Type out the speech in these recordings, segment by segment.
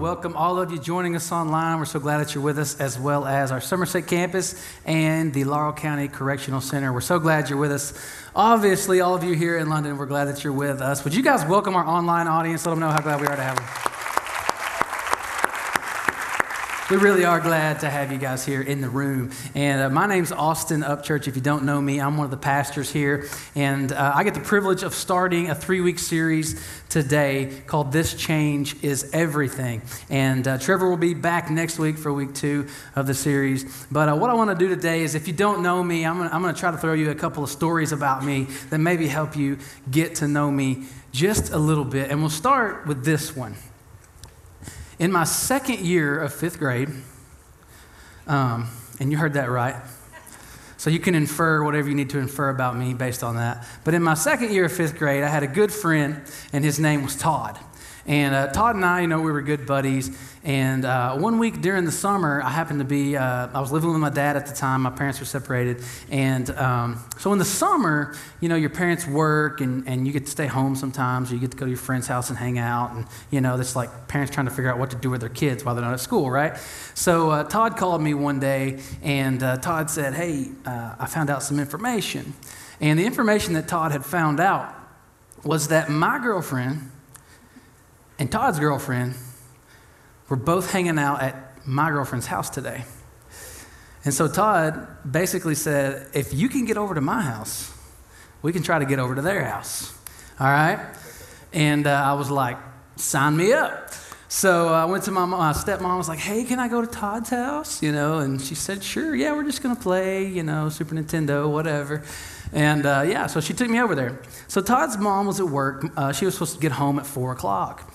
welcome all of you joining us online. We're so glad that you're with us, as well as our Somerset campus and the Laurel County Correctional Center. We're so glad you're with us. Obviously, all of you here in London, we're glad that you're with us. Would you guys welcome our online audience? Let them know how glad we are to have them. We really are glad to have you guys here in the room. And uh, my name's Austin Upchurch. If you don't know me, I'm one of the pastors here. And uh, I get the privilege of starting a three week series today called This Change is Everything. And uh, Trevor will be back next week for week two of the series. But uh, what I want to do today is if you don't know me, I'm going to try to throw you a couple of stories about me that maybe help you get to know me just a little bit. And we'll start with this one. In my second year of fifth grade, um, and you heard that right. So you can infer whatever you need to infer about me based on that. But in my second year of fifth grade, I had a good friend, and his name was Todd. And uh, Todd and I, you know, we were good buddies. And uh, one week during the summer, I happened to be, uh, I was living with my dad at the time. My parents were separated. And um, so in the summer, you know, your parents work and, and you get to stay home sometimes, or you get to go to your friend's house and hang out. And, you know, it's like parents trying to figure out what to do with their kids while they're not at school, right? So uh, Todd called me one day, and uh, Todd said, Hey, uh, I found out some information. And the information that Todd had found out was that my girlfriend, and Todd's girlfriend were both hanging out at my girlfriend's house today. And so Todd basically said, if you can get over to my house, we can try to get over to their house. All right? And uh, I was like, sign me up. So I went to my, my stepmom, was like, hey, can I go to Todd's house? You know, and she said, sure, yeah, we're just to play, you know, Super Nintendo, whatever. And uh, yeah, so she took me over there. So Todd's mom was at work. Uh, she was supposed to get home at 4 o'clock.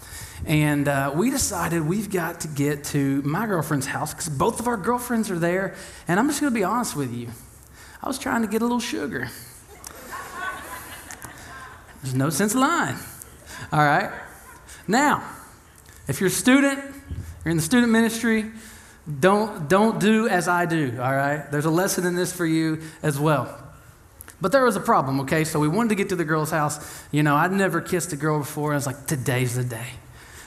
And uh, we decided we've got to get to my girlfriend's house because both of our girlfriends are there. And I'm just going to be honest with you. I was trying to get a little sugar. There's no sense lying. All right? Now, if you're a student, you're in the student ministry, don't, don't do as I do, all right? There's a lesson in this for you as well. But there was a problem, okay? So we wanted to get to the girl's house. You know, I'd never kissed a girl before. I was like, today's the day.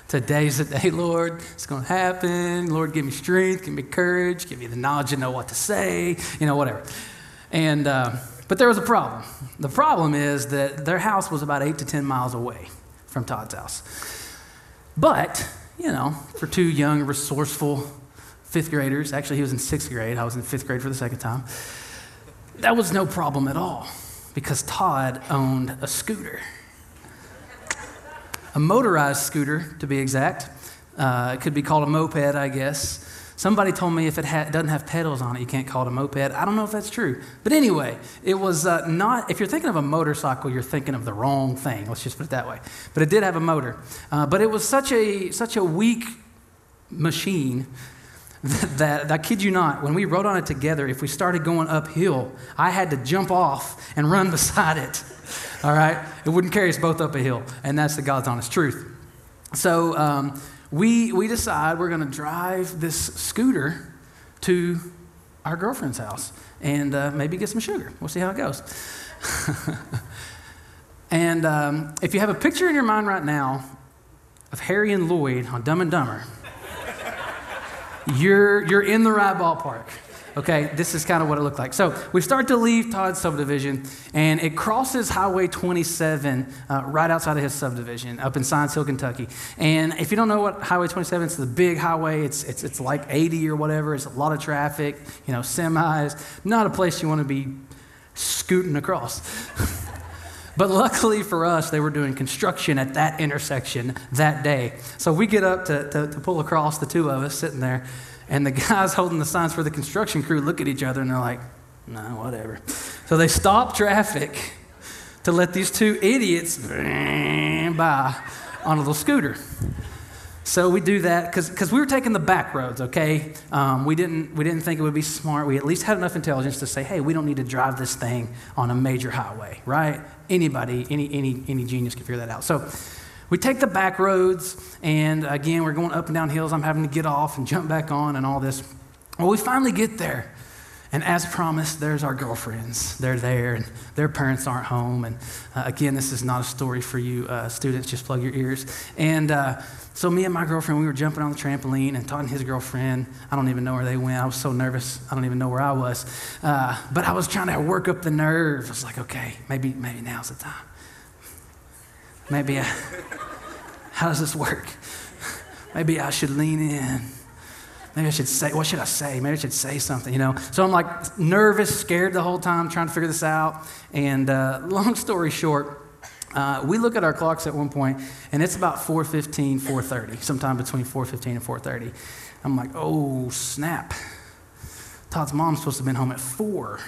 Today's the day, Lord. It's going to happen. Lord, give me strength, give me courage, give me the knowledge to know what to say, you know, whatever. And, uh, but there was a problem. The problem is that their house was about eight to 10 miles away from Todd's house. But, you know, for two young, resourceful fifth graders, actually, he was in sixth grade. I was in fifth grade for the second time. That was no problem at all because Todd owned a scooter a motorized scooter, to be exact. Uh, it could be called a moped, I guess. Somebody told me if it ha- doesn't have pedals on it, you can't call it a moped. I don't know if that's true. But anyway, it was uh, not, if you're thinking of a motorcycle, you're thinking of the wrong thing. Let's just put it that way. But it did have a motor. Uh, but it was such a, such a weak machine that, I kid you not, when we rode on it together, if we started going uphill, I had to jump off and run beside it. All right? It wouldn't carry us both up a hill. And that's the God's honest truth. So um, we, we decide we're going to drive this scooter to our girlfriend's house and uh, maybe get some sugar. We'll see how it goes. and um, if you have a picture in your mind right now of Harry and Lloyd on Dumb and Dumber, you're, you're in the right ballpark. Okay, this is kind of what it looked like. So we start to leave Todd's subdivision, and it crosses Highway 27 uh, right outside of his subdivision up in Science Hill, Kentucky. And if you don't know what Highway 27 is, the big highway. It's, it's, it's like 80 or whatever. It's a lot of traffic, you know, semis. Not a place you want to be scooting across. But luckily for us, they were doing construction at that intersection that day. So we get up to, to, to, pull across, the two of us sitting there, and the guys holding the signs for the construction crew look at each other and they're like, no, whatever. So they stop traffic to let these two idiots by on a little scooter. So we do that because we were taking the back roads, okay? Um, we, didn't, we didn't think it would be smart. We at least had enough intelligence to say, hey, we don't need to drive this thing on a major highway, right? Anybody, any, any, any genius can figure that out. So we take the back roads, and again, we're going up and down hills. I'm having to get off and jump back on and all this. Well, we finally get there. And as promised, there's our girlfriends. They're there, and their parents aren't home. And uh, again, this is not a story for you uh, students, just plug your ears. And uh, so, me and my girlfriend, we were jumping on the trampoline, and and his girlfriend, I don't even know where they went. I was so nervous, I don't even know where I was. Uh, but I was trying to work up the nerve. I was like, okay, maybe, maybe now's the time. Maybe, I, how does this work? Maybe I should lean in. Maybe I should say, what should I say? Maybe I should say something, you know? So I'm like nervous, scared the whole time, trying to figure this out. And uh, long story short, uh, we look at our clocks at one point, and it's about 4.15, 4.30, sometime between 4.15 and 4.30. I'm like, oh, snap. Todd's mom's supposed to have been home at 4.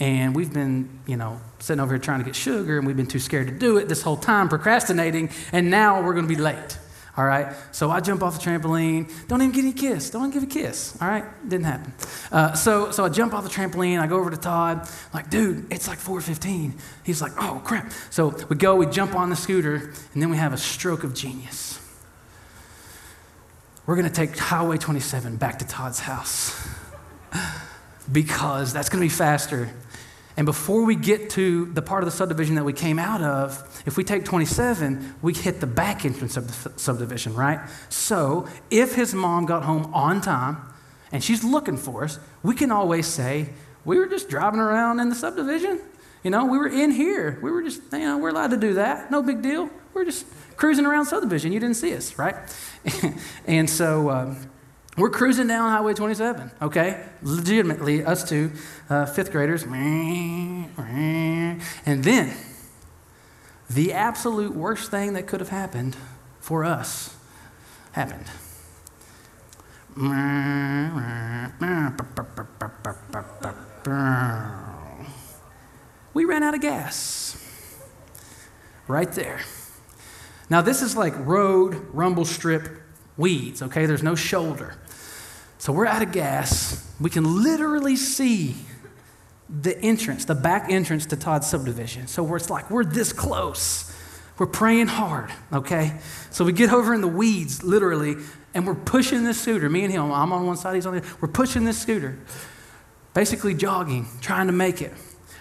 And we've been, you know, sitting over here trying to get sugar, and we've been too scared to do it this whole time, procrastinating, and now we're going to be late. All right. So I jump off the trampoline. Don't even get any kiss. Don't even give a kiss. All right. Didn't happen. Uh, so so I jump off the trampoline. I go over to Todd. like, dude, it's like 4:15. He's like, oh crap. So we go. We jump on the scooter, and then we have a stroke of genius. We're gonna take Highway 27 back to Todd's house because that's gonna be faster and before we get to the part of the subdivision that we came out of, if we take 27, we hit the back entrance of the subdivision, right? So if his mom got home on time and she's looking for us, we can always say, we were just driving around in the subdivision. You know, we were in here. We were just, you know, we're allowed to do that. No big deal. We're just cruising around subdivision. You didn't see us, right? and so, um, we're cruising down Highway 27, okay? Legitimately, us two, uh, fifth graders. And then, the absolute worst thing that could have happened for us happened. We ran out of gas. Right there. Now, this is like road, rumble strip, weeds, okay? There's no shoulder. So we're out of gas. We can literally see the entrance, the back entrance to Todd's subdivision. So it's like we're this close. We're praying hard, okay? So we get over in the weeds, literally, and we're pushing this scooter. Me and him, I'm on one side, he's on the other. We're pushing this scooter, basically jogging, trying to make it.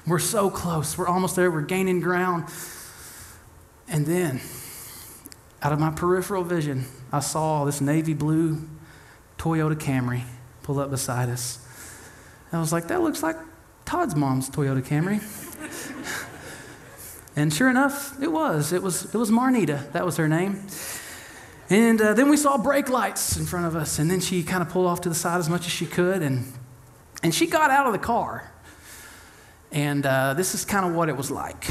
We're so close. We're almost there. We're gaining ground. And then, out of my peripheral vision, I saw this navy blue Toyota Camry pulled up beside us. I was like, that looks like Todd's mom's Toyota Camry. and sure enough, it was. It was, it was Marnita. That was her name. And uh, then we saw brake lights in front of us. And then she kind of pulled off to the side as much as she could. And, and she got out of the car. And uh, this is kind of what it was like.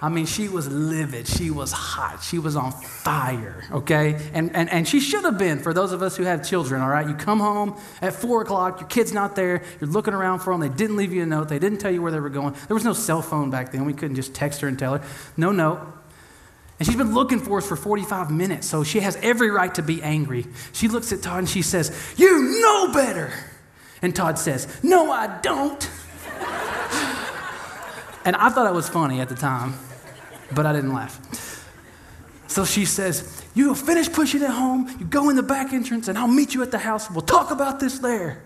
I mean, she was livid. She was hot. She was on fire, okay? And, and, and she should have been for those of us who have children, all right? You come home at four o'clock, your kid's not there, you're looking around for them, they didn't leave you a note, they didn't tell you where they were going. There was no cell phone back then. We couldn't just text her and tell her. No note. And she's been looking for us for 45 minutes, so she has every right to be angry. She looks at Todd and she says, You know better. And Todd says, No, I don't. and I thought it was funny at the time but I didn't laugh. So she says, You finish pushing it home, you go in the back entrance, and I'll meet you at the house. We'll talk about this there.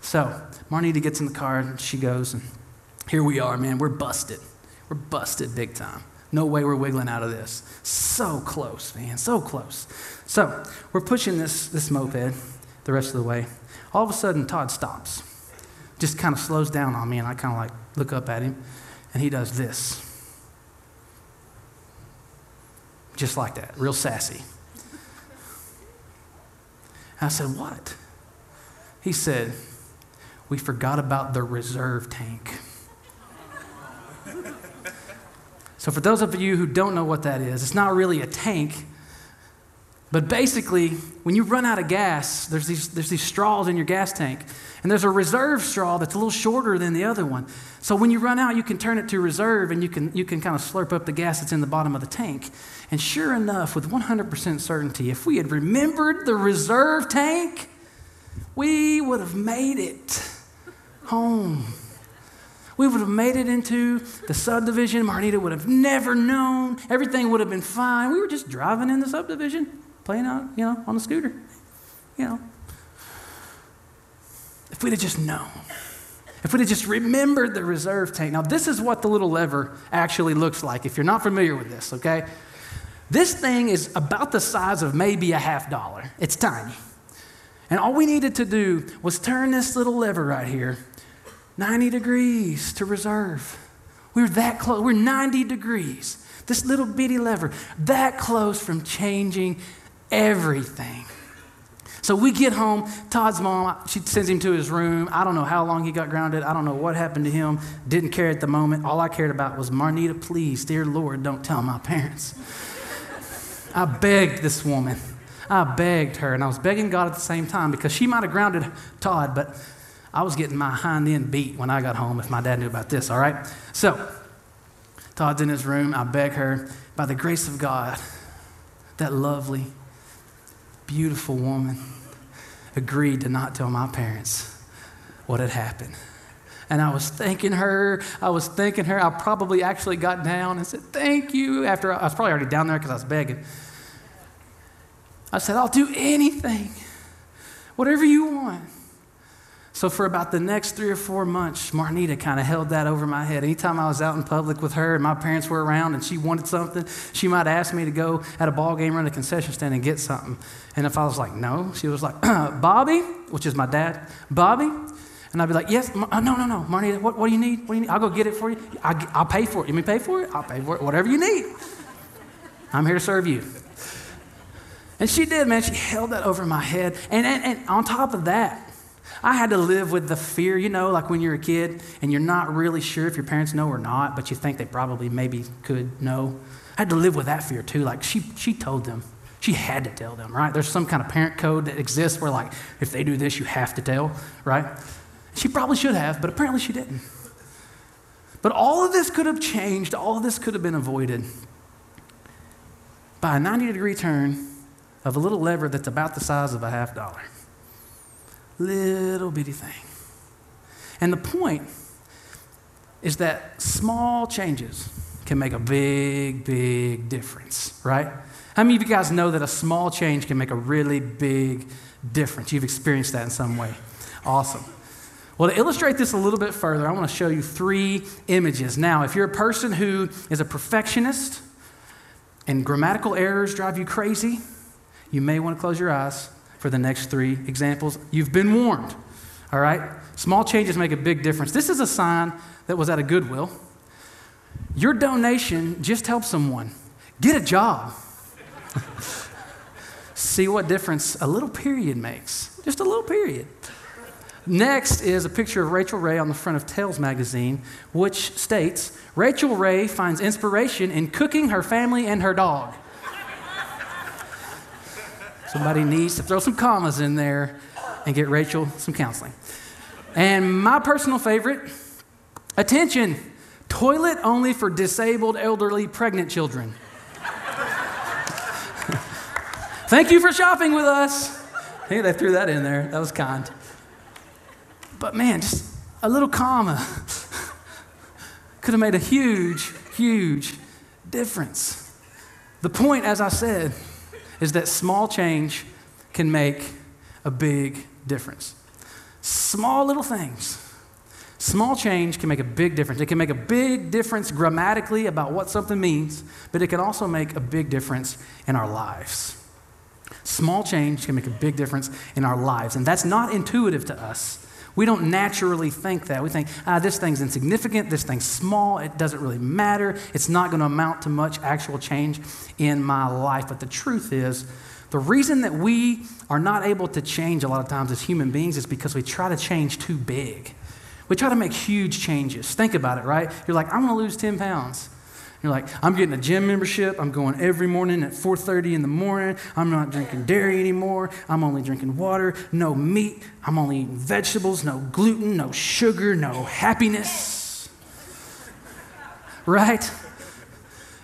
So Marnita gets in the car and she goes, and here we are, man. We're busted. We're busted big time. No way we're wiggling out of this. So close, man. So close. So we're pushing this, this moped the rest of the way. All of a sudden, Todd stops, just kind of slows down on me, and I kind of like look up at him, and he does this. Just like that, real sassy. I said, What? He said, We forgot about the reserve tank. so, for those of you who don't know what that is, it's not really a tank, but basically, when you run out of gas, there's these, there's these straws in your gas tank. And there's a reserve straw that's a little shorter than the other one. So when you run out, you can turn it to reserve and you can, you can kind of slurp up the gas that's in the bottom of the tank. And sure enough, with 100% certainty, if we had remembered the reserve tank, we would have made it home. We would have made it into the subdivision. Marnita would have never known. Everything would have been fine. We were just driving in the subdivision, playing out, you know, on the scooter. You know. If we'd have just known. If we'd have just remembered the reserve tank. Now, this is what the little lever actually looks like if you're not familiar with this, okay? This thing is about the size of maybe a half dollar. It's tiny. And all we needed to do was turn this little lever right here 90 degrees to reserve. We were that close. We're 90 degrees. This little bitty lever, that close from changing everything. So we get home. Todd's mom, she sends him to his room. I don't know how long he got grounded. I don't know what happened to him. Didn't care at the moment. All I cared about was, Marnita, please, dear Lord, don't tell my parents. I begged this woman. I begged her, and I was begging God at the same time because she might have grounded Todd, but I was getting my hind end beat when I got home if my dad knew about this, all right? So, Todd's in his room. I beg her, by the grace of God, that lovely, beautiful woman agreed to not tell my parents what had happened. And I was thanking her. I was thanking her. I probably actually got down and said, Thank you. After I was probably already down there because I was begging. I said, I'll do anything, whatever you want. So, for about the next three or four months, Marnita kind of held that over my head. Anytime I was out in public with her and my parents were around and she wanted something, she might ask me to go at a ball game, run a concession stand, and get something. And if I was like, no, she was like, Bobby, which is my dad, Bobby. And I'd be like, yes, uh, no, no, no, Marnita, what, what do you need? What do you need? I'll go get it for you. I, will pay for it. You mean pay for it? I'll pay for it, whatever you need. I'm here to serve you. And she did, man. She held that over my head. And, and, and on top of that, I had to live with the fear, you know, like when you're a kid and you're not really sure if your parents know or not, but you think they probably maybe could know. I had to live with that fear too. Like she, she told them. She had to tell them, right? There's some kind of parent code that exists where, like, if they do this, you have to tell, right? She probably should have, but apparently she didn't. But all of this could have changed, all of this could have been avoided by a 90 degree turn of a little lever that's about the size of a half dollar. Little bitty thing. And the point is that small changes can make a big, big difference, right? How many of you guys know that a small change can make a really big difference? You've experienced that in some way. Awesome. Well, to illustrate this a little bit further, I want to show you three images. Now, if you're a person who is a perfectionist and grammatical errors drive you crazy, you may want to close your eyes for the next three examples. You've been warned, all right? Small changes make a big difference. This is a sign that was at a Goodwill. Your donation just helped someone get a job. See what difference a little period makes. Just a little period. Next is a picture of Rachael Ray on the front of Tales magazine, which states Rachael Ray finds inspiration in cooking her family and her dog. Somebody needs to throw some commas in there and get Rachael some counseling. And my personal favorite attention, toilet only for disabled, elderly, pregnant children. Thank you for shopping with us. Hey, they threw that in there. That was kind. But man, just a little comma could have made a huge, huge difference. The point, as I said, is that small change can make a big difference. Small little things. Small change can make a big difference. It can make a big difference grammatically about what something means, but it can also make a big difference in our lives. Small change can make a big difference in our lives, and that's not intuitive to us. We don't naturally think that. We think, ah, this thing's insignificant, this thing's small, it doesn't really matter, it's not going to amount to much actual change in my life. But the truth is, the reason that we are not able to change a lot of times as human beings is because we try to change too big. We try to make huge changes. Think about it, right? You're like, I'm going to lose 10 pounds. You're like, I'm getting a gym membership. I'm going every morning at 4:30 in the morning. I'm not drinking dairy anymore. I'm only drinking water, no meat. I'm only eating vegetables, no gluten, no sugar, no happiness. Right?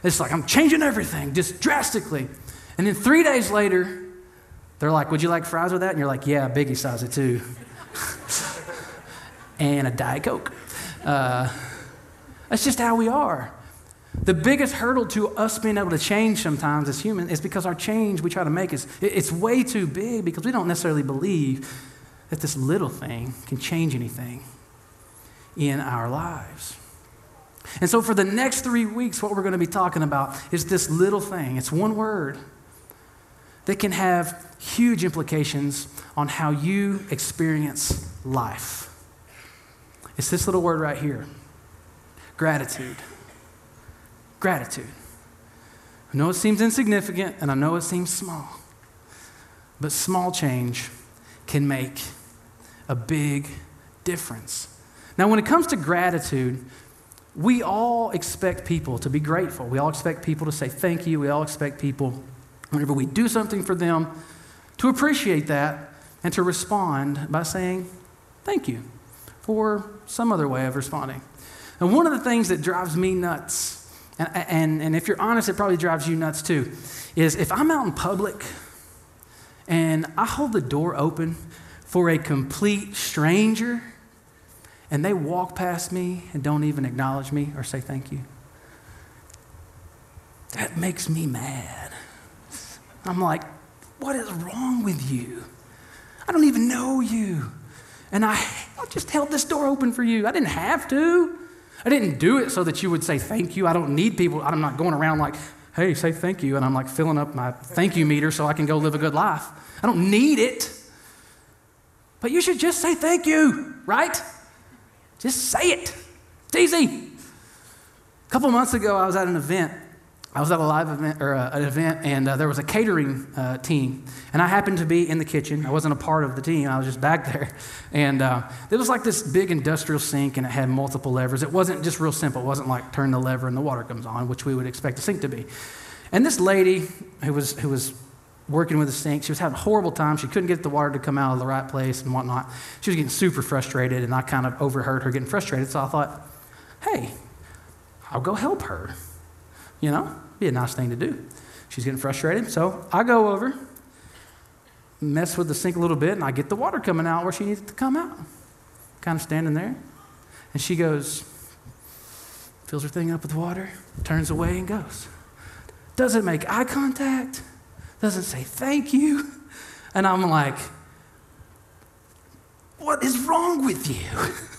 It's like I'm changing everything just drastically. And then 3 days later, they're like, "Would you like fries with that?" And you're like, "Yeah, biggie size it too." and a diet coke. Uh, that's just how we are. The biggest hurdle to us being able to change sometimes as human is because our change we try to make is it's way too big because we don't necessarily believe that this little thing can change anything in our lives. And so for the next three weeks, what we're going to be talking about is this little thing. It's one word that can have huge implications on how you experience life. It's this little word right here gratitude. Gratitude. I know it seems insignificant and I know it seems small, but small change can make a big difference. Now, when it comes to gratitude, we all expect people to be grateful. We all expect people to say thank you. We all expect people, whenever we do something for them, to appreciate that and to respond by saying thank you or some other way of responding. And one of the things that drives me nuts, and, and, and if you're honest, it probably drives you nuts too, is if I'm out in public and I hold the door open for a complete stranger and they walk past me and don't even acknowledge me or say thank you, that makes me mad. I'm like, what is wrong with you? I don't even know you. And I, I just held this door open for you. I didn't have to. I didn't do it so that you would say thank you. I don't need people. I'm not going around like, hey, say thank you. And I'm like filling up my thank you meter so I can go live a good life. I don't need it. But you should just say thank you, right? Just say it. It's easy. A couple months ago, I was at an event I was at a live event or uh, an event, and uh, there was a catering uh, team, and I happened to be in the kitchen. I wasn't a part of the team; I was just back there, and uh, there was like this big industrial sink, and it had multiple levers. It wasn't just real simple. It wasn't like turn the lever and the water comes on, which we would expect a sink to be. And this lady who was who was working with the sink, she was having a horrible time. She couldn't get the water to come out of the right place and whatnot. She was getting super frustrated, and I kind of overheard her getting frustrated. So I thought, hey, I'll go help her. You know, be a nice thing to do. She's getting frustrated, so I go over, mess with the sink a little bit, and I get the water coming out where she needs it to come out. Kind of standing there. And she goes, fills her thing up with water, turns away, and goes. Doesn't make eye contact, doesn't say thank you. And I'm like, what is wrong with you?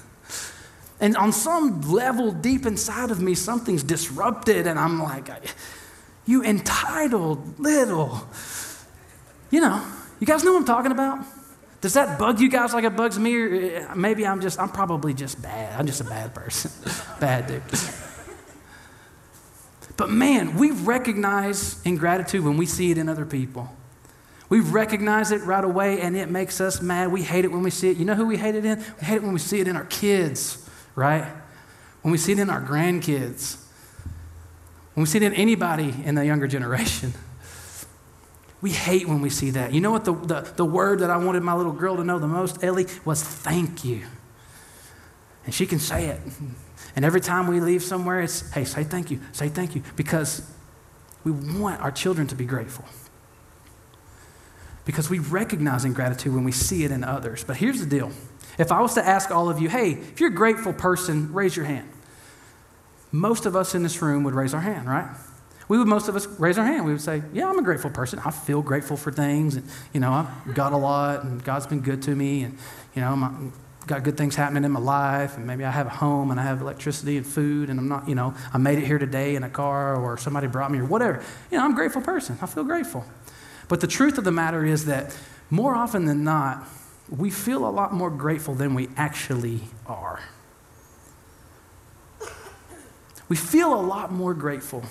And on some level deep inside of me, something's disrupted, and I'm like, you entitled little. You know, you guys know what I'm talking about? Does that bug you guys like it bugs me? Or uh, maybe I'm just, I'm probably just bad. I'm just a bad person. bad dude. But man, we recognize ingratitude when we see it in other people. We recognize it right away and it makes us mad. We hate it when we see it. You know who we hate it in? We hate it when we see it in our kids right? When we see it in our grandkids, when we see it in anybody in the younger generation, we hate when we see that. You know what the, the, the word that I wanted my little girl to know the most, Ellie, was thank you. And she can say it. And every time we leave somewhere, it's, hey, say thank you, say thank you, because we want our children to be grateful. Because we recognize ingratitude when we see it in others. But here's the deal if I was to ask all of you, hey, if you're a grateful person, raise your hand. Most of us in this room would raise our hand, right? We would, most of us, raise our hand. We would say, yeah, I'm a grateful person. I feel grateful for things. And, you know, I've got a lot, and God's been good to me. And, you know, my, got good things happening in my life. And maybe I have a home, and I have electricity and food. And I'm not, you know, I made it here today in a car, or somebody brought me, or whatever. You know, I'm a grateful person. I feel grateful. But the truth of the matter is that more often than not, we feel a lot more grateful than we actually are. We feel a lot more grateful than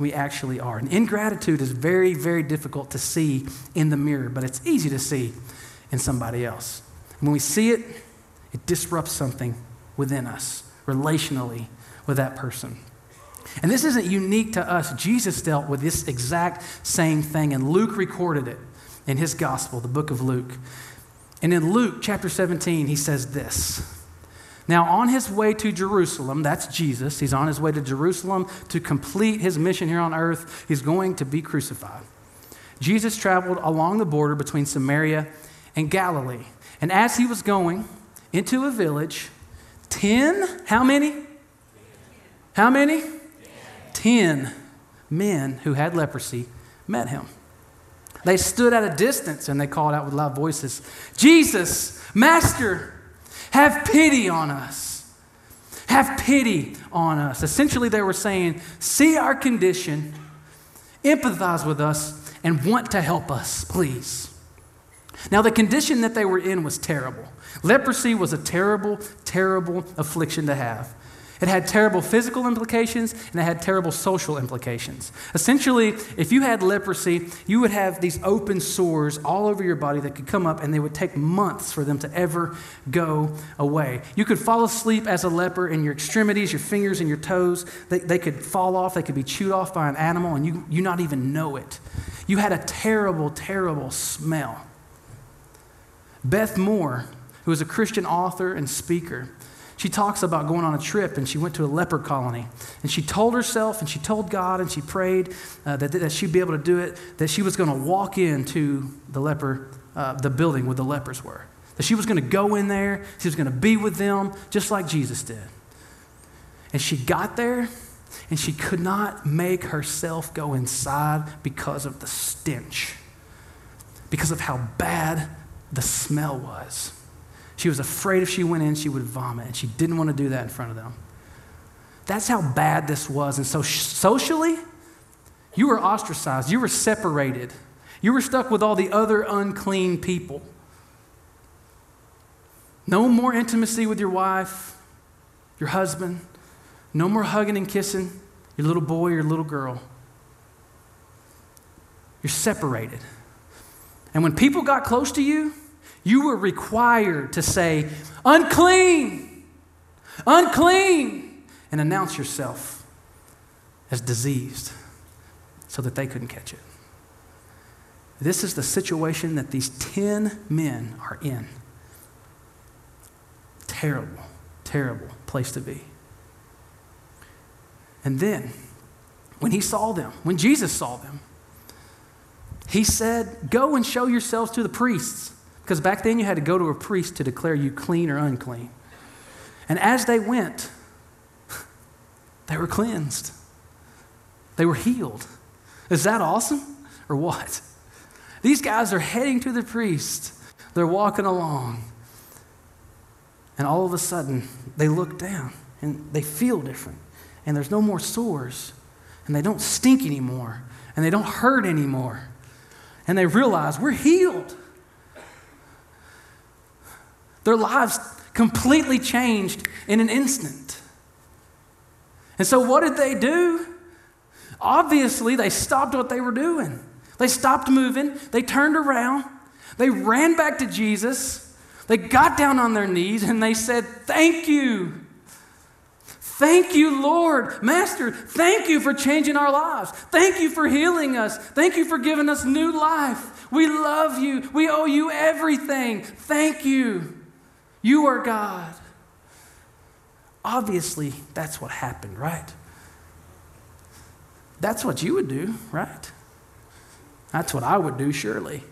we actually are. And ingratitude is very, very difficult to see in the mirror, but it's easy to see in somebody else. And when we see it, it disrupts something within us, relationally, with that person. And this isn't unique to us. Jesus dealt with this exact same thing, and Luke recorded it in his gospel, the book of Luke. And in Luke chapter 17, he says this. Now, on his way to Jerusalem, that's Jesus, he's on his way to Jerusalem to complete his mission here on earth. He's going to be crucified. Jesus traveled along the border between Samaria and Galilee. And as he was going into a village, Ten? How many? How many? Ten men who had leprosy met him. They stood at a distance and they called out with loud voices Jesus, Master, have pity on us. Have pity on us. Essentially, they were saying, See our condition, empathize with us, and want to help us, please. Now, the condition that they were in was terrible. Leprosy was a terrible, terrible affliction to have. It had terrible physical implications and it had terrible social implications. Essentially, if you had leprosy, you would have these open sores all over your body that could come up and they would take months for them to ever go away. You could fall asleep as a leper and your extremities, your fingers and your toes, they, they could fall off, they could be chewed off by an animal and you, you not even know it. You had a terrible, terrible smell. Beth Moore, who is a Christian author and speaker, she talks about going on a trip and she went to a leper colony. And she told herself and she told God and she prayed uh, that, that she'd be able to do it, that she was going to walk into the leper, uh, the building where the lepers were. That she was going to go in there, she was going to be with them just like Jesus did. And she got there and she could not make herself go inside because of the stench, because of how bad the smell was. She was afraid if she went in, she would vomit, and she didn't want to do that in front of them. That's how bad this was. And so, socially, you were ostracized, you were separated, you were stuck with all the other unclean people. No more intimacy with your wife, your husband, no more hugging and kissing your little boy, your little girl. You're separated. And when people got close to you, you were required to say, unclean, unclean, and announce yourself as diseased so that they couldn't catch it. This is the situation that these 10 men are in. Terrible, terrible place to be. And then, when he saw them, when Jesus saw them, he said, Go and show yourselves to the priests. Because back then you had to go to a priest to declare you clean or unclean. And as they went, they were cleansed, they were healed. Is that awesome or what? These guys are heading to the priest, they're walking along. And all of a sudden, they look down and they feel different. And there's no more sores. And they don't stink anymore. And they don't hurt anymore. And they realize we're healed. Their lives completely changed in an instant. And so, what did they do? Obviously, they stopped what they were doing. They stopped moving, they turned around, they ran back to Jesus, they got down on their knees, and they said, Thank you. Thank you, Lord. Master, thank you for changing our lives. Thank you for healing us. Thank you for giving us new life. We love you. We owe you everything. Thank you. You are God. Obviously, that's what happened, right? That's what you would do, right? That's what I would do, surely.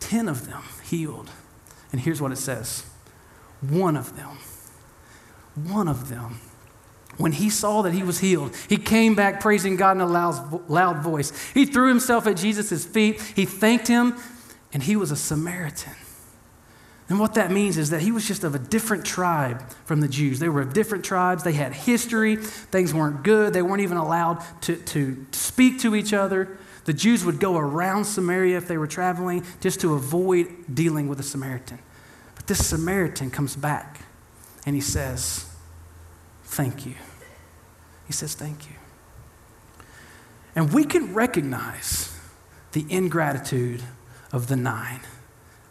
Ten of them healed. And here's what it says one of them, one of them, when he saw that he was healed, he came back praising God in a loud, loud voice. He threw himself at Jesus' feet, he thanked him, and he was a Samaritan. And what that means is that he was just of a different tribe from the Jews. They were of different tribes. They had history. Things weren't good. They weren't even allowed to, to speak to each other. The Jews would go around Samaria if they were traveling just to avoid dealing with a Samaritan. But this Samaritan comes back and he says, Thank you. He says, Thank you. And we can recognize the ingratitude of the nine,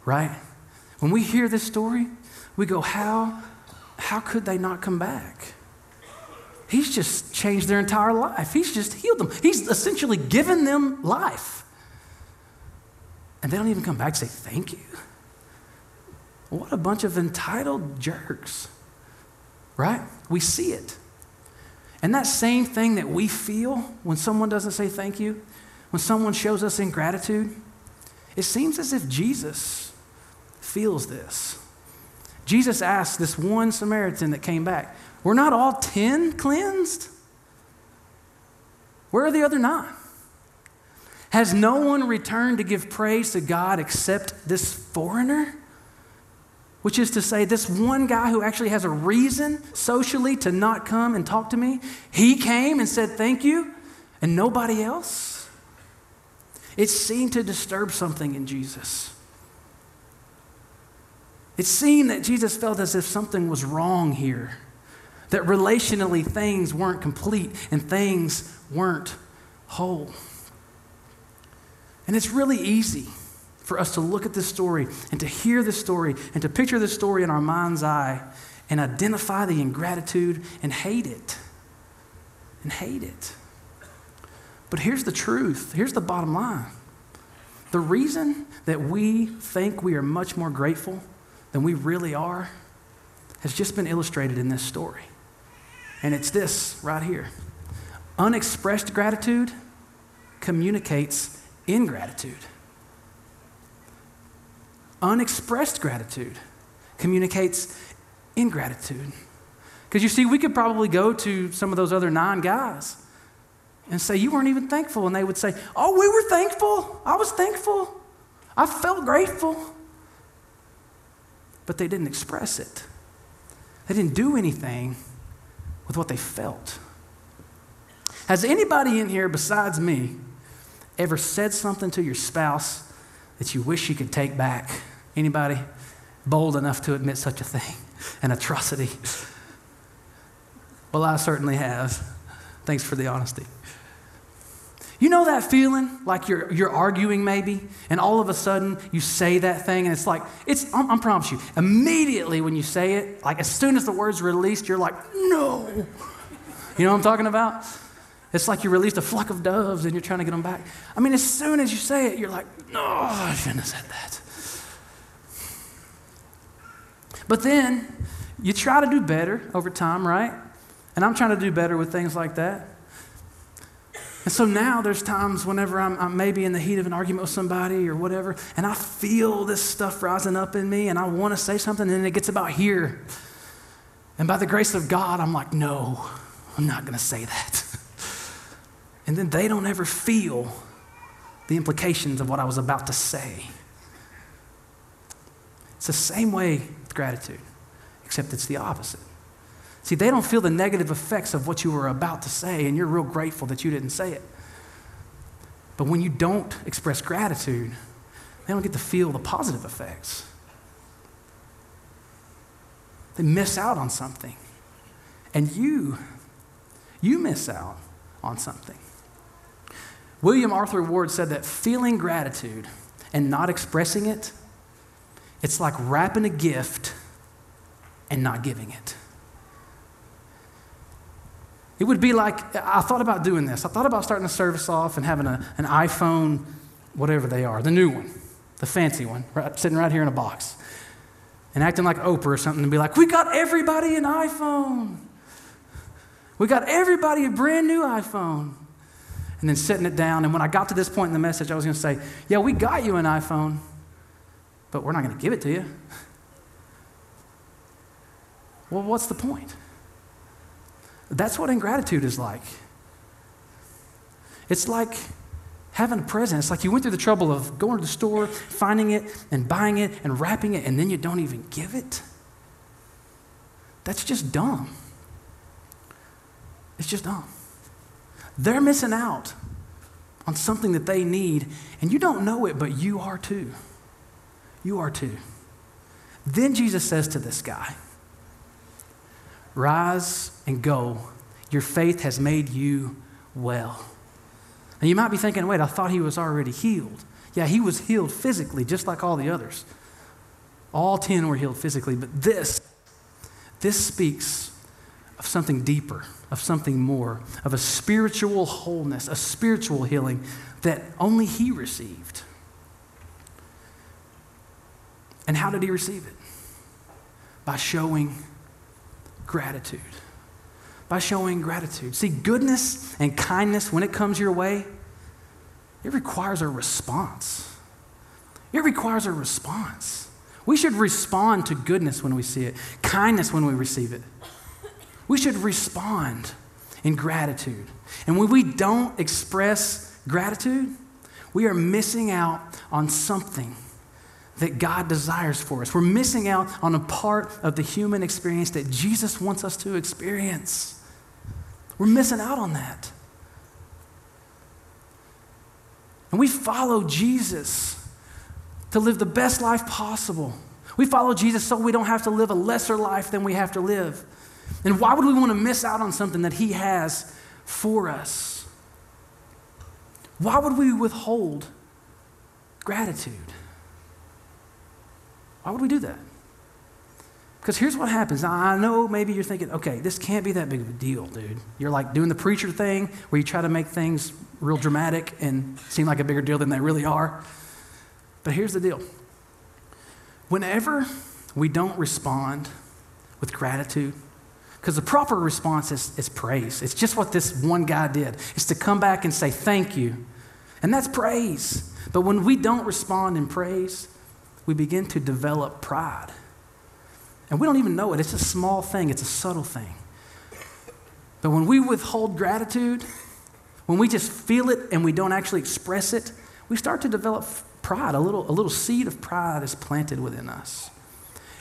right? When we hear this story, we go, how, how could they not come back? He's just changed their entire life. He's just healed them. He's essentially given them life. And they don't even come back and say, thank you. What a bunch of entitled jerks, right? We see it. And that same thing that we feel when someone doesn't say thank you, when someone shows us ingratitude, it seems as if Jesus feels this. Jesus asked this one Samaritan that came back, We're not all 10 cleansed? Where are the other nine? Has no one returned to give praise to God except this foreigner? Which is to say, this one guy who actually has a reason socially to not come and talk to me, he came and said thank you, and nobody else? It seemed to disturb something in Jesus. It seemed that Jesus felt as if something was wrong here, that relationally things weren't complete and things weren't whole. And it's really easy for us to look at this story and to hear this story and to picture this story in our mind's eye and identify the ingratitude and hate it. And hate it. But here's the truth here's the bottom line. The reason that we think we are much more grateful than we really are has just been illustrated in this story. And it's this right here unexpressed gratitude communicates ingratitude. Unexpressed gratitude communicates ingratitude. Because you see, we could probably go to some of those other nine guys and say, You weren't even thankful. And they would say, Oh, we were thankful. I was thankful. I felt grateful. But they didn't express it, they didn't do anything with what they felt. Has anybody in here besides me ever said something to your spouse that you wish you could take back? Anybody bold enough to admit such a thing? An atrocity? Well, I certainly have. Thanks for the honesty. You know that feeling like you're, you're arguing maybe, and all of a sudden you say that thing, and it's like, it's, I, promise you, immediately when you say it, like as soon as the words released, you're like, no. You know what I'm talking about? It's like you released a flock of doves and you're trying to get them back. I mean, as soon as you say it, you're like, no, I shouldn't have said that. But then you try to do better over time, right? And I'm trying to do better with things like that. And so now there's times whenever I'm, I'm, maybe in the heat of an argument with somebody or whatever, and I feel this stuff rising up in me, and I want to say something, and it gets about here. And by the grace of God, I'm like, no, I'm not going to say that. And then they don't ever feel the implications of what I was about to say. It's the same way with gratitude, except it's the opposite. See, they don't feel the negative effects of what you were about to say, and you're real grateful that you didn't say it. But when you don't express gratitude, they don't get to feel the positive effects. They miss out on something. And you, you miss out on something. William Arthur Ward said that feeling gratitude and not expressing it, it's like wrapping a gift and not giving it. It would be like, I thought about doing this. I thought about starting the service off and having a, an iPhone, whatever they are, the new one, the fancy one, right, sitting right here in a box, and acting like Oprah or something and be like, we got everybody an iPhone. We got everybody a brand new iPhone. And then setting it down. And when I got to this point in the message, I was going to say, yeah, we got you an iPhone, but we're not going to give it to you. Well, what's the point? That's what ingratitude is like. It's like having a present. It's like you went through the trouble of going to the store, finding it, and buying it, and wrapping it, and then you don't even give it. That's just dumb. It's just dumb. They're missing out on something that they need, and you don't know it, but you are too. You are too. Then Jesus says to this guy, Rise and go. Your faith has made you well. And you might be thinking, wait, I thought he was already healed. Yeah, he was healed physically, just like all the others. All 10 were healed physically, but this, this speaks of something deeper, of something more, of a spiritual wholeness, a spiritual healing that only he received. And how did he receive it? By showing gratitude. By showing gratitude. See, goodness and kindness, when it comes your way, it requires a response. It requires a response. We should respond to goodness when we see it, kindness when we receive it. We should respond in gratitude. And when we don't express gratitude, we are missing out on something that God desires for us. We're missing out on a part of the human experience that Jesus wants us to experience. We're missing out on that. And we follow Jesus to live the best life possible. We follow Jesus so we don't have to live a lesser life than we have to live. And why would we want to miss out on something that He has for us? Why would we withhold gratitude? Why would we do that? Because here's what happens. I know maybe you're thinking, okay, this can't be that big of a deal, dude. You're like doing the preacher thing where you try to make things real dramatic and seem like a bigger deal than they really are. But here's the deal whenever we don't respond with gratitude, because the proper response is, is praise. It's just what this one guy did. It's to come back and say thank you. And that's praise. But when we don't respond in praise, we begin to develop pride. And we don't even know it. It's a small thing, it's a subtle thing. But when we withhold gratitude, when we just feel it and we don't actually express it, we start to develop pride. A little, a little seed of pride is planted within us.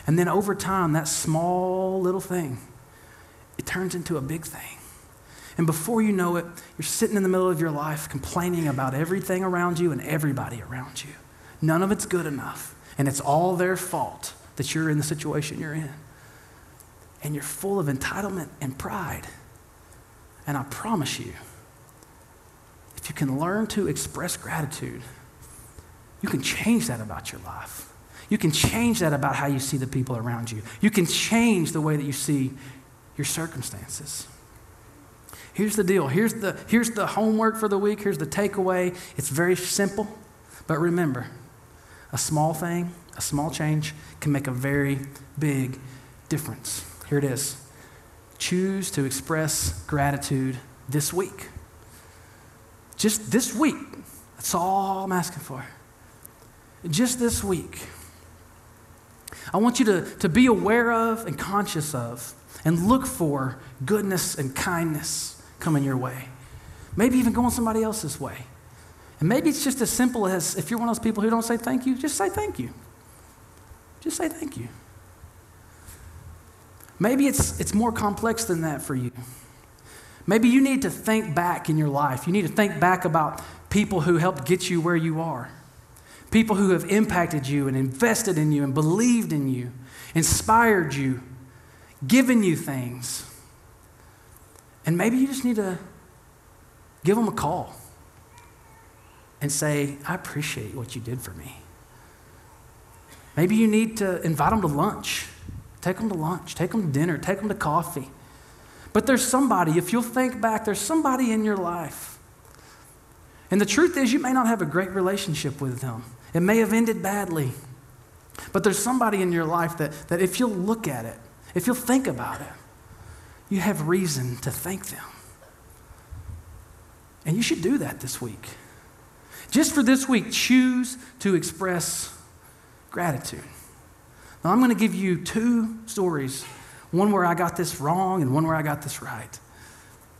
And then over time, that small little thing, it turns into a big thing. And before you know it, you're sitting in the middle of your life complaining about everything around you and everybody around you. None of it's good enough. And it's all their fault that you're in the situation you're in. And you're full of entitlement and pride. And I promise you, if you can learn to express gratitude, you can change that about your life. You can change that about how you see the people around you. You can change the way that you see your circumstances. Here's the deal. Here's the, here's the homework for the week. Here's the takeaway. It's very simple, but remember a small thing, a small change can make a very big difference. Here it is. Choose to express gratitude this week. Just this week. That's all I'm asking for. Just this week. I want you to, to be aware of and conscious of and look for goodness and kindness coming your way. Maybe even going somebody else's way. And maybe it's just as simple as if you're one of those people who don't say thank you, just say thank you. Just say thank you. Maybe it's, it's more complex than that for you. Maybe you need to think back in your life. You need to think back about people who helped get you where you are, people who have impacted you and invested in you and believed in you, inspired you, given you things. And maybe you just need to give them a call and say, I appreciate what you did for me. Maybe you need to invite them to lunch. Take them to lunch, take them to dinner, take them to coffee. But there's somebody, if you'll think back, there's somebody in your life. And the truth is, you may not have a great relationship with them, it may have ended badly. But there's somebody in your life that, that if you'll look at it, if you'll think about it, you have reason to thank them. And you should do that this week. Just for this week, choose to express gratitude. Now, I'm going to give you two stories one where I got this wrong and one where I got this right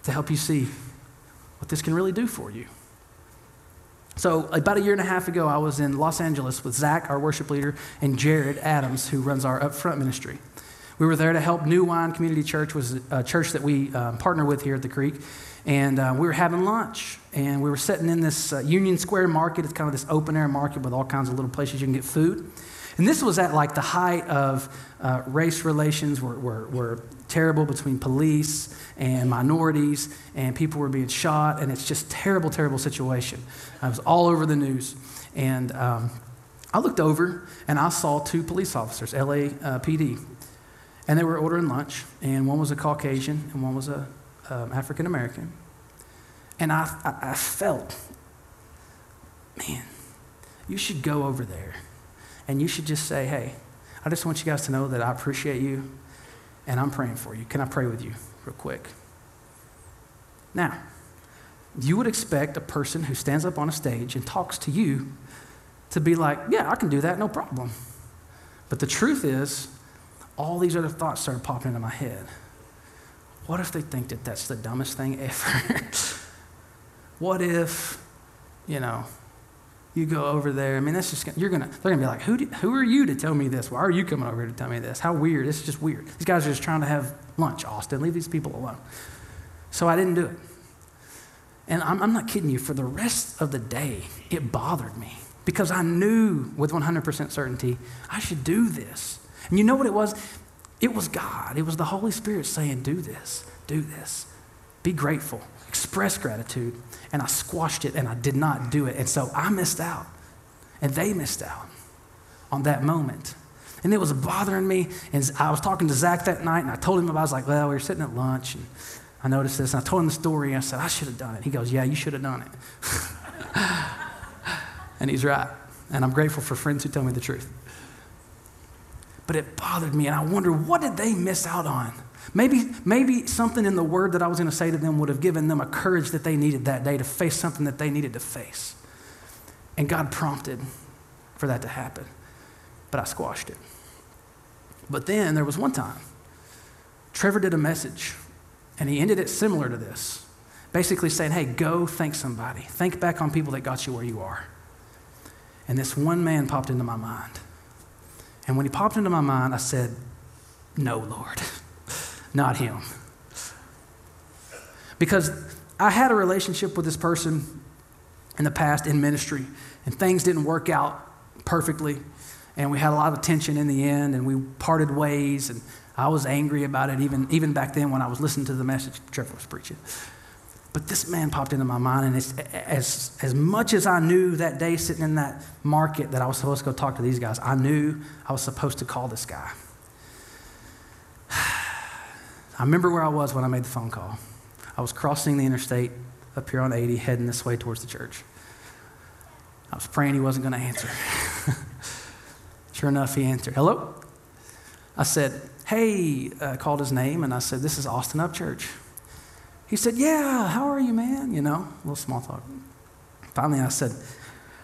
to help you see what this can really do for you. So, about a year and a half ago, I was in Los Angeles with Zach, our worship leader, and Jared Adams, who runs our upfront ministry. We were there to help New Wine Community Church, was a church that we um, partner with here at the Creek, and uh, we were having lunch, and we were sitting in this uh, Union Square market. It's kind of this open air market with all kinds of little places you can get food. And this was at like the height of uh, race relations were, were, were terrible between police and minorities, and people were being shot, and it's just terrible, terrible situation. I was all over the news, and um, I looked over and I saw two police officers, LAPD, and they were ordering lunch, and one was a Caucasian and one was a um, African American. And I, I, I felt, man, you should go over there and you should just say, hey, I just want you guys to know that I appreciate you and I'm praying for you. Can I pray with you real quick? Now, you would expect a person who stands up on a stage and talks to you to be like, yeah, I can do that, no problem. But the truth is, all these other thoughts started popping into my head. What if they think that that's the dumbest thing ever? What if, you know, you go over there? I mean, that's just you're gonna they're gonna be like, who do, who are you to tell me this? Why are you coming over here to tell me this? How weird! This is just weird. These guys are just trying to have lunch. Austin, leave these people alone. So I didn't do it. And I'm, I'm not kidding you. For the rest of the day, it bothered me because I knew with 100% certainty I should do this. And you know what it was? It was God. It was the Holy Spirit saying, Do this, do this. Be grateful, express gratitude. And I squashed it and I did not do it. And so I missed out. And they missed out on that moment. And it was bothering me. And I was talking to Zach that night and I told him about it. I was like, Well, we were sitting at lunch and I noticed this. And I told him the story. And I said, I should have done it. He goes, Yeah, you should have done it. and he's right. And I'm grateful for friends who tell me the truth but it bothered me. And I wonder, what did they miss out on? Maybe, maybe something in the word that I was going to say to them would have given them a courage that they needed that day to face something that they needed to face. And God prompted for that to happen. But I squashed it. But then there was one time, Trevor did a message, and he ended it similar to this. Basically saying, hey, go thank somebody. Think back on people that got you where you are. And this one man popped into my mind. And when he popped into my mind, I said, No, Lord, not him. Because I had a relationship with this person in the past in ministry, and things didn't work out perfectly. And we had a lot of tension in the end, and we parted ways, and I was angry about it even, even back then when I was listening to the message Trevor was preaching. But this man popped into my mind, and as, as much as I knew that day sitting in that market that I was supposed to go talk to these guys, I knew I was supposed to call this guy. I remember where I was when I made the phone call. I was crossing the interstate up here on 80, heading this way towards the church. I was praying he wasn't going to answer. sure enough, he answered. Hello? I said, Hey, I called his name, and I said, This is Austin Upchurch. He said, Yeah, how are you, man? You know, a little small talk. Finally, I said,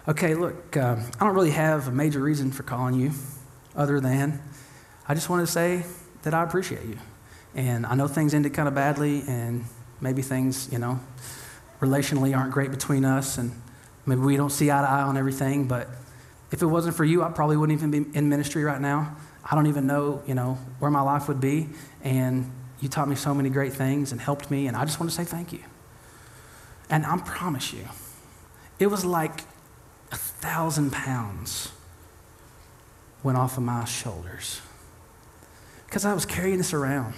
Okay, look, uh, I don't really have a major reason for calling you other than I just wanted to say that I appreciate you. And I know things ended kind of badly, and maybe things, you know, relationally aren't great between us, and maybe we don't see eye to eye on everything, but if it wasn't for you, I probably wouldn't even be in ministry right now. I don't even know, you know, where my life would be. And you taught me so many great things and helped me, and I just want to say thank you. And I promise you, it was like a thousand pounds went off of my shoulders because I was carrying this around.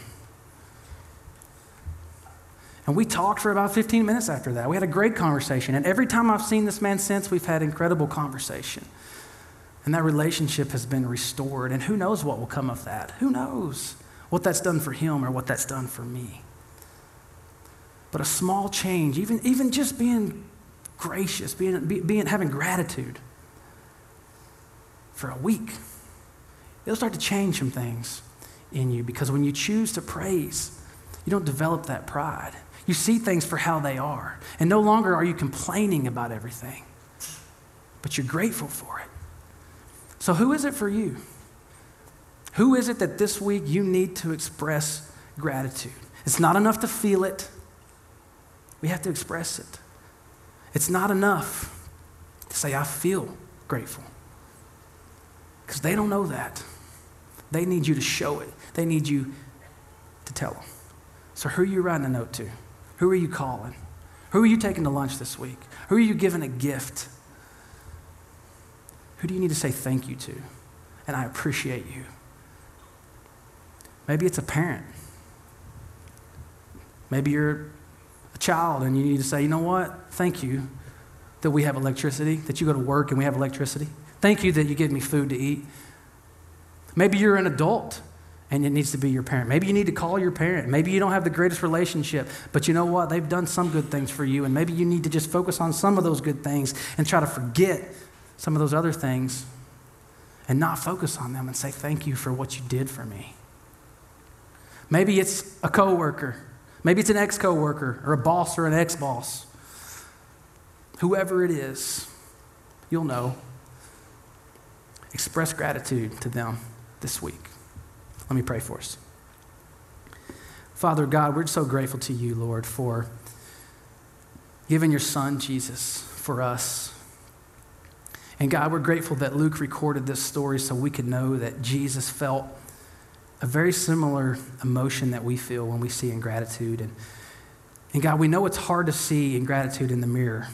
And we talked for about 15 minutes after that. We had a great conversation. And every time I've seen this man since, we've had incredible conversation. And that relationship has been restored. And who knows what will come of that? Who knows? what that's done for him or what that's done for me. But a small change, even, even just being gracious, being, being, having gratitude for a week, it'll start to change some things in you because when you choose to praise, you don't develop that pride. You see things for how they are. And no longer are you complaining about everything, but you're grateful for it. So, who is it for you? Who is it that this week you need to express gratitude? It's not enough to feel it, we have to express it. It's not enough to say, I feel grateful. Because they don't know that. They need you to show it, they need you to tell them. So, who are you writing a note to? Who are you calling? Who are you taking to lunch this week? Who are you giving a gift? Who do you need to say thank you to? And I appreciate you. Maybe it's a parent. Maybe you're a child and you need to say, you know what? Thank you that we have electricity, that you go to work and we have electricity. Thank you that you give me food to eat. Maybe you're an adult and it needs to be your parent. Maybe you need to call your parent. Maybe you don't have the greatest relationship, but you know what? They've done some good things for you, and maybe you need to just focus on some of those good things and try to forget some of those other things and not focus on them and say, Thank you for what you did for me. Maybe it's a coworker. Maybe it's an ex coworker or a boss or an ex boss. Whoever it is, you'll know. Express gratitude to them this week. Let me pray for us. Father God, we're so grateful to you, Lord, for giving your son, Jesus, for us. And God, we're grateful that Luke recorded this story so we could know that Jesus felt a very similar emotion that we feel when we see ingratitude. And, and God, we know it's hard to see ingratitude in the mirror.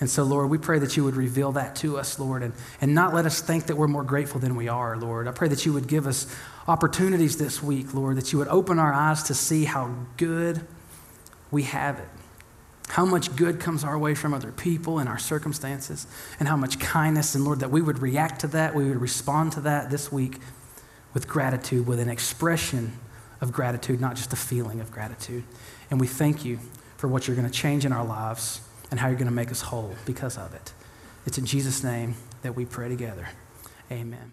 And so, Lord, we pray that you would reveal that to us, Lord, and, and not let us think that we're more grateful than we are, Lord. I pray that you would give us opportunities this week, Lord, that you would open our eyes to see how good we have it, how much good comes our way from other people and our circumstances, and how much kindness, and Lord, that we would react to that, we would respond to that this week with gratitude, with an expression of gratitude, not just a feeling of gratitude. And we thank you for what you're going to change in our lives and how you're going to make us whole because of it. It's in Jesus' name that we pray together. Amen.